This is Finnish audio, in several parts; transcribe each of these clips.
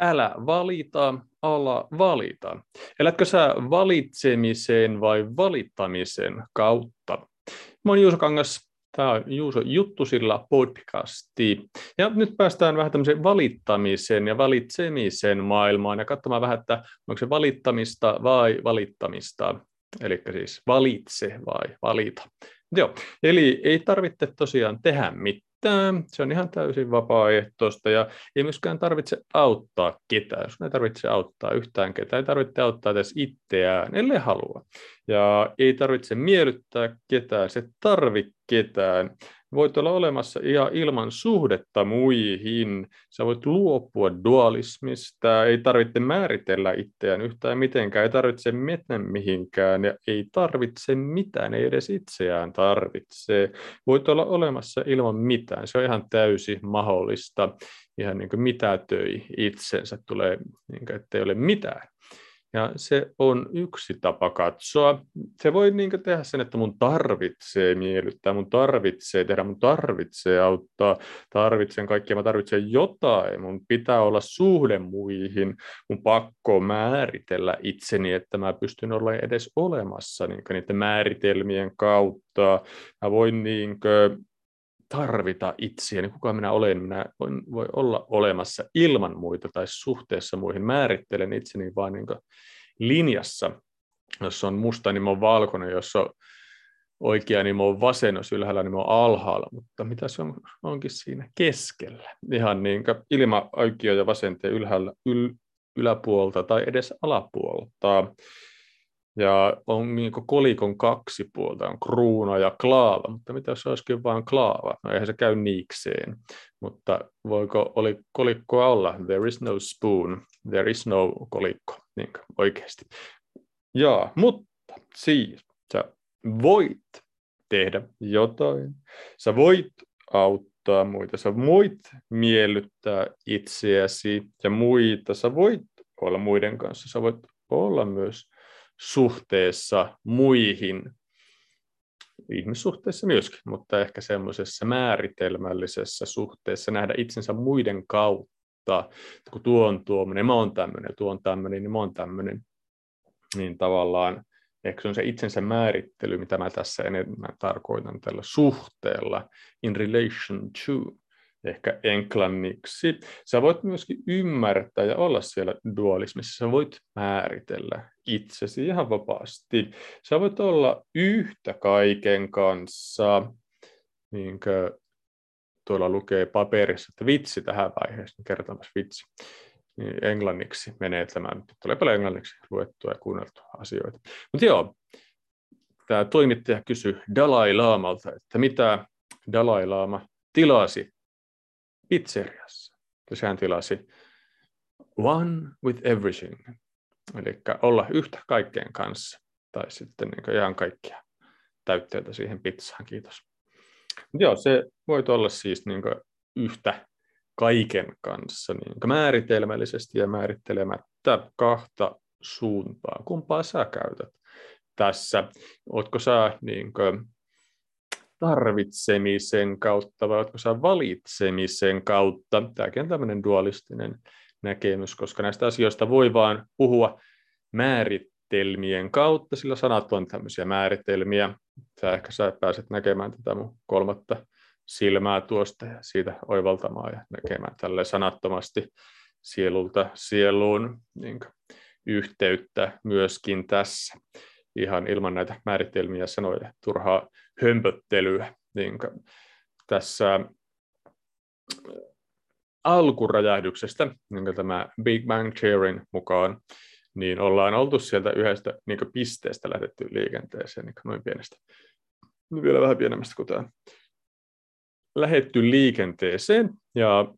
älä valita, ala valita. Elätkö sä valitsemisen vai valittamisen kautta? Mä oon Juuso Kangas, tämä on Juuso Juttusilla podcasti. Ja nyt päästään vähän tämmöiseen valittamisen ja valitsemisen maailmaan ja katsomaan vähän, että onko se valittamista vai valittamista. Eli siis valitse vai valita. Joo, eli ei tarvitse tosiaan tehdä mitään mitään, se on ihan täysin vapaaehtoista ja ei myöskään tarvitse auttaa ketään, jos ei tarvitse auttaa yhtään ketään, ei tarvitse auttaa edes itseään, ellei halua. Ja ei tarvitse miellyttää ketään, se tarvitse ketään, voit olla olemassa ihan ilman suhdetta muihin. Sä voit luopua dualismista, ei tarvitse määritellä itseään yhtään mitenkään, ei tarvitse mennä mihinkään ja ei tarvitse mitään, ei edes itseään tarvitse. Voit olla olemassa ilman mitään, se on ihan täysin mahdollista. Ihan niin kuin mitätöi itsensä, tulee niin kuin, ettei ole mitään. Ja se on yksi tapa katsoa. Se voi niin tehdä sen, että mun tarvitsee miellyttää, mun tarvitsee tehdä, mun tarvitsee auttaa, tarvitsen kaikkia, mä tarvitsen jotain, mun pitää olla suhde muihin, mun pakko määritellä itseni, että mä pystyn olla edes olemassa niin niiden määritelmien kautta. Mä voin niin tarvita itseäni, kuka minä olen, minä voin, voi olla olemassa ilman muita tai suhteessa muihin, määrittelen itseni vain niin linjassa, jos on musta, niin on valkoinen, jos on oikea, niin on vasen, jos ylhäällä, niin on alhaalla, mutta mitä se on, onkin siinä keskellä, ihan niin ilman oikea ja vasenta ylhäällä, yl, yläpuolta tai edes alapuolta. Ja on niin kolikon kaksi puolta, on kruuna ja klaava, mutta mitä jos olisikin vain klaava? No eihän se käy niikseen, mutta voiko oli kolikkoa olla? There is no spoon, there is no kolikko, niin oikeasti. Ja, mutta siis sä voit tehdä jotain, sä voit auttaa muita, sä voit miellyttää itseäsi ja muita, sä voit olla muiden kanssa, sä voit olla myös suhteessa muihin, ihmissuhteessa myöskin, mutta ehkä semmoisessa määritelmällisessä suhteessa nähdä itsensä muiden kautta, kun tuo on tuommoinen, mä oon tämmöinen, tuo on tämmöinen, niin mä oon tämmöinen, niin tavallaan ehkä se on se itsensä määrittely, mitä mä tässä enemmän tarkoitan tällä suhteella, in relation to, ehkä englanniksi. Sä voit myöskin ymmärtää ja olla siellä dualismissa. Sä voit määritellä itsesi ihan vapaasti. Sä voit olla yhtä kaiken kanssa, niin kuin tuolla lukee paperissa, että vitsi tähän vaiheeseen, kertomassa vitsi. Niin englanniksi menee tämä, tulee paljon englanniksi luettua ja kuunneltua asioita. Mutta joo, tämä toimittaja kysyi Dalai Laamalta, että mitä Dalai Lama tilasi pizzeriassa. Ja sehän tilasi one with everything, eli olla yhtä kaikkeen kanssa, tai sitten niin ihan kaikkia täytteitä siihen pizzaan, kiitos. Joo, se voi olla siis niin yhtä kaiken kanssa niin määritelmällisesti ja määrittelemättä kahta suuntaa. Kumpaa sä käytät tässä? Oletko sä niin kuin, tarvitsemisen kautta vai oletko sä valitsemisen kautta? Tämäkin on tämmöinen dualistinen näkemys, koska näistä asioista voi vaan puhua määritelmien kautta, sillä sanat on tämmöisiä määritelmiä. Sä ehkä sä pääset näkemään tätä mun kolmatta silmää tuosta ja siitä oivaltamaan ja näkemään tälle sanattomasti sielulta sieluun niin yhteyttä myöskin tässä ihan ilman näitä määritelmiä ja sanoja, turhaa hömpöttelyä. Niin tässä äh, alkuräjähdyksestä, niin tämä Big Bang Theorin mukaan, niin ollaan oltu sieltä yhdestä niin pisteestä lähdetty liikenteeseen, niin noin pienestä, vielä vähän pienemmästä kuin tämä, lähetty liikenteeseen, ja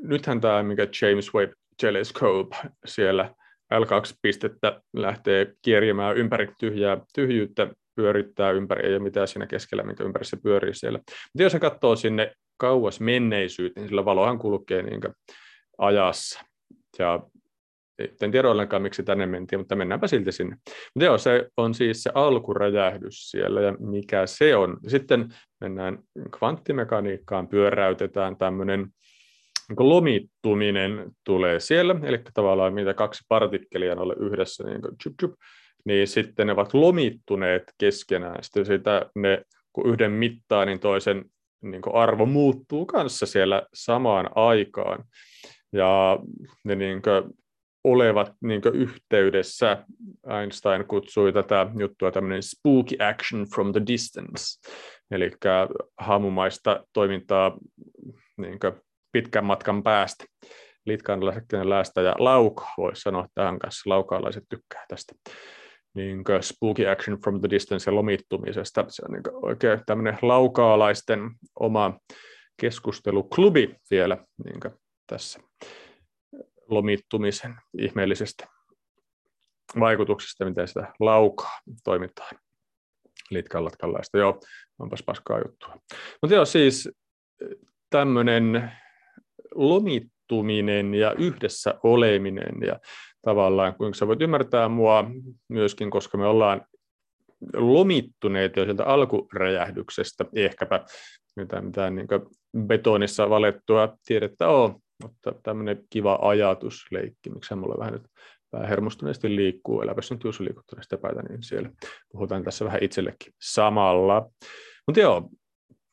nythän tämä, mikä James Webb Telescope siellä L2-pistettä lähtee kierjimään ympäri tyhjää tyhjyyttä, pyörittää ympäri, ei ole mitään siinä keskellä, minkä ympäri se pyörii siellä. Mutta jos se katsoo sinne kauas menneisyyteen, niin sillä valohan kulkee niin ajassa. Ja en tiedä ollenkaan, miksi tänne mentiin, mutta mennäänpä silti sinne. Mutta joo, se on siis se alkuräjähdys siellä, ja mikä se on. Sitten mennään kvanttimekaniikkaan, pyöräytetään tämmöinen niin lomittuminen tulee siellä, eli tavallaan mitä kaksi partikkelia on yhdessä, niin, kuin chup, chup, niin sitten ne ovat lomittuneet keskenään. Sitten sitä ne, kun yhden mittaa, niin toisen niin arvo muuttuu kanssa siellä samaan aikaan. Ja ne niin kuin, olevat niin yhteydessä. Einstein kutsui tätä juttua tämmöinen spooky action from the distance, eli haamumaista toimintaa niin pitkän matkan päästä. Litkaanalaisen läästä ja lauka, voisi sanoa tähän kanssa, laukaalaiset tykkää tästä niin spooky action from the distance ja lomittumisesta. Se on niin oikein tämmöinen laukaalaisten oma keskusteluklubi vielä niin tässä lomittumisen ihmeellisestä vaikutuksesta, miten sitä laukaa toimitaan. Litkallatkallaista, joo, onpas paskaa juttua. Mutta joo, siis tämmöinen lomittuminen ja yhdessä oleminen. Ja tavallaan, kuinka sä voit ymmärtää mua myöskin, koska me ollaan lomittuneet jo sieltä alkuräjähdyksestä, ehkäpä mitään, mitään niin betonissa valettua tiedettä on, mutta tämmöinen kiva ajatusleikki, miksi mulla vähän nyt hermostuneesti liikkuu, eläpäs nyt Juuso liikuttuneesta päätä, niin siellä puhutaan tässä vähän itsellekin samalla. Mutta joo,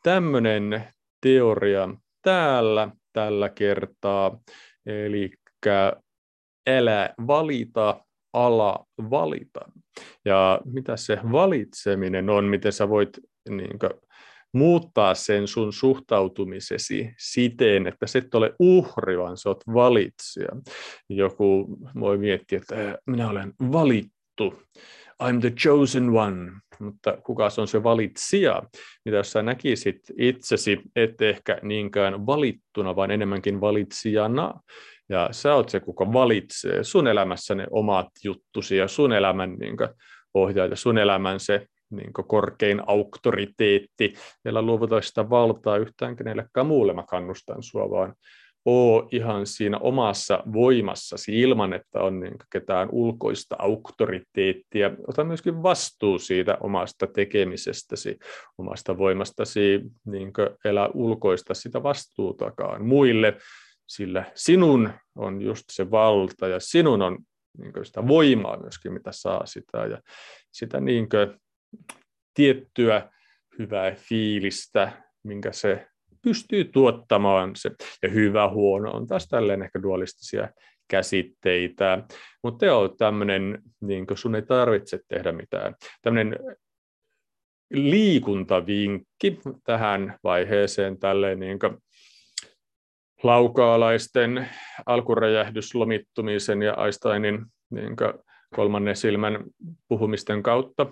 tämmöinen teoria täällä tällä kertaa, eli älä valita, ala valita. Ja mitä se valitseminen on, miten sä voit niin kuin, muuttaa sen sun suhtautumisesi siten, että se et ole uhri, vaan sä oot valitsija. Joku voi miettiä, että minä olen valittu, I'm the chosen one, mutta kuka on se valitsija? Mitä sä näkisit itsesi, et ehkä niinkään valittuna, vaan enemmänkin valitsijana, ja sä oot se, kuka valitsee sun elämässä ne omat juttusi ja sun elämän niin ohjaaja, sun elämän se niin korkein auktoriteetti, jolla luovuta sitä valtaa yhtään kenellekään muulle. Mä kannustan sua vaan oo ihan siinä omassa voimassasi ilman, että on niin ketään ulkoista auktoriteettia. Ota myöskin vastuu siitä omasta tekemisestäsi, omasta voimastasi, niin elä ulkoista sitä vastuutakaan muille, sillä sinun on just se valta ja sinun on niin sitä voimaa myöskin, mitä saa sitä ja sitä niin tiettyä hyvää fiilistä, minkä se pystyy tuottamaan se. Ja hyvä, huono on taas tälleen ehkä dualistisia käsitteitä. Mutta joo, tämmöinen, niin sun ei tarvitse tehdä mitään. Tämmöinen liikuntavinkki tähän vaiheeseen tälleen niin laukaalaisten alkuräjähdyslomittumisen ja Einsteinin niin kolmannen silmän puhumisten kautta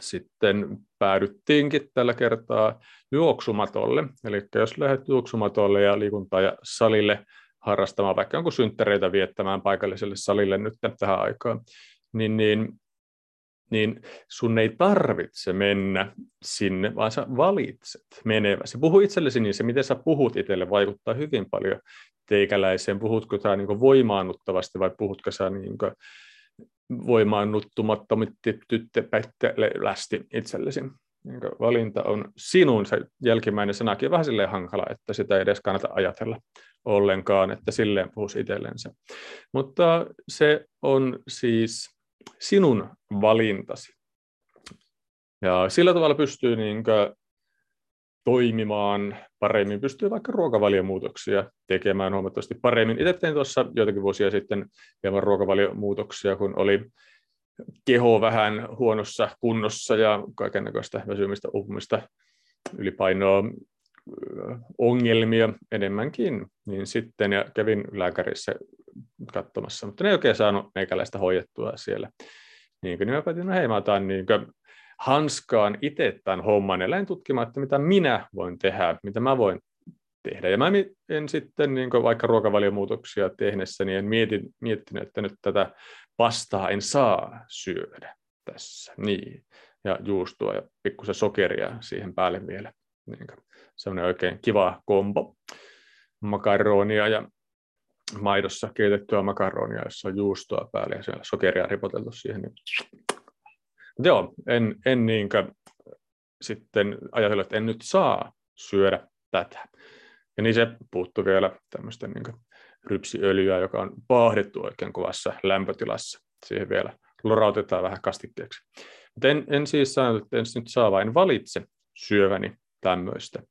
sitten päädyttiinkin tällä kertaa juoksumatolle. Eli jos lähdet juoksumatolle ja liikuntaa ja salille harrastamaan, vaikka jonkun synttäreitä viettämään paikalliselle salille nyt tähän aikaan, niin, niin, niin sun ei tarvitse mennä sinne, vaan sä valitset meneväsi. Puhu itsellesi niin se, miten sä puhut itselle, vaikuttaa hyvin paljon teikäläiseen. Puhutko sä niin voimaannuttavasti vai puhutko sä niin voimaannuttumattomasti tyttöpäittelelästi itsellesi. Niin valinta on sinun, se jälkimmäinen sanakin on vähän silleen hankala, että sitä ei edes kannata ajatella ollenkaan, että silleen puhuisi itsellensä. Mutta se on siis sinun valintasi. Ja sillä tavalla pystyy niin toimimaan paremmin, pystyy vaikka ruokavaliomuutoksia tekemään huomattavasti paremmin. Itse tein tuossa joitakin vuosia sitten hieman ruokavaliomuutoksia, kun oli keho vähän huonossa kunnossa ja kaikennäköistä väsymistä, uupumista, ylipainoa, ongelmia enemmänkin, niin sitten ja kävin lääkärissä katsomassa, mutta ne ei oikein saanut meikäläistä hoidettua siellä. Niin, niin mä päätin, no hei, mä otan niin hanskaan itse tämän homman ja lähdin tutkimaan, että mitä minä voin tehdä, mitä mä voin tehdä. Ja mä en sitten niin vaikka ruokavaliomuutoksia tehneessä, niin en mietin, miettinyt, että nyt tätä pastaa en saa syödä tässä. Niin. Ja juustoa ja pikkusen sokeria siihen päälle vielä. Niin semmoinen oikein kiva kombo. Makaronia ja maidossa keitettyä makaronia, jossa on juustoa päälle ja siellä sokeria ripoteltu siihen. Niin joo, en, en niinkö sitten ajatellut, että en nyt saa syödä tätä. Ja niin se puuttuu vielä tämmöistä niin rypsiöljyä, joka on paahdettu oikein kovassa lämpötilassa. Siihen vielä lorautetaan vähän kastikkeeksi. Mutta en, en siis sano, että en nyt saa vain valitse syöväni tämmöistä,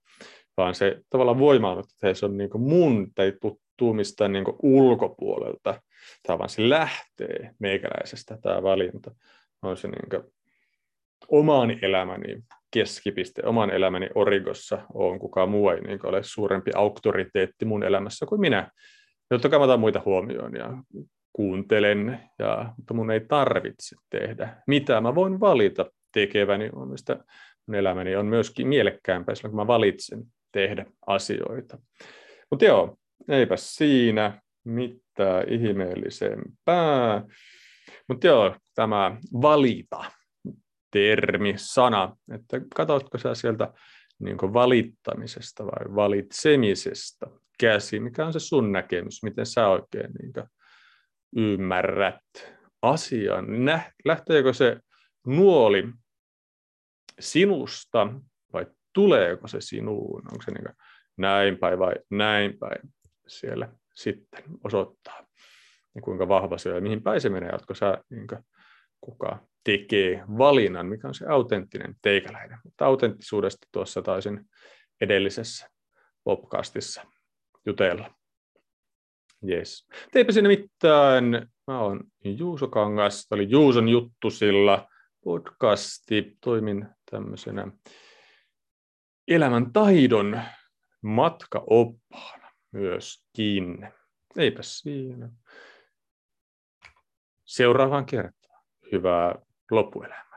vaan se tavallaan voimaa, että se on niin mun tai tuttuu mistään niin ulkopuolelta. Tämä vaan se lähtee meikäläisestä tämä valinta. On se niin oman elämäni keskipiste, oman elämäni origossa on kukaan muu ei niin ole suurempi auktoriteetti mun elämässä kuin minä. Totta kai mä otan muita huomioon ja kuuntelen, ja, mutta mun ei tarvitse tehdä mitä. Mä voin valita tekeväni. Mun mun elämäni on myöskin mielekkäämpää silloin, kun mä valitsen tehdä asioita. Mutta joo, eipä siinä mitään ihmeellisempää. Mutta joo, tämä valita termi, sana, että katsotko sä sieltä niin valittamisesta vai valitsemisesta käsi, mikä on se sun näkemys, miten sä oikein niin ymmärrät asian, lähteekö se nuoli sinusta vai tuleeko se sinuun, onko se niin näin päin vai näin päin siellä sitten osoittaa, ja kuinka vahva se on ja mihin päin se menee, jatko sä niin kuka tekee valinnan, mikä on se autenttinen teikäläinen. Mutta autenttisuudesta tuossa taisin edellisessä podcastissa jutella. Yes. Teipä sinne mitään. Mä oon Juuso Kangas. Tämä oli Juuson juttu sillä podcasti. Toimin tämmöisenä elämän taidon matkaoppaana myöskin. Eipä siinä. Seuraavaan kertaan. Hyvää loppuelämää.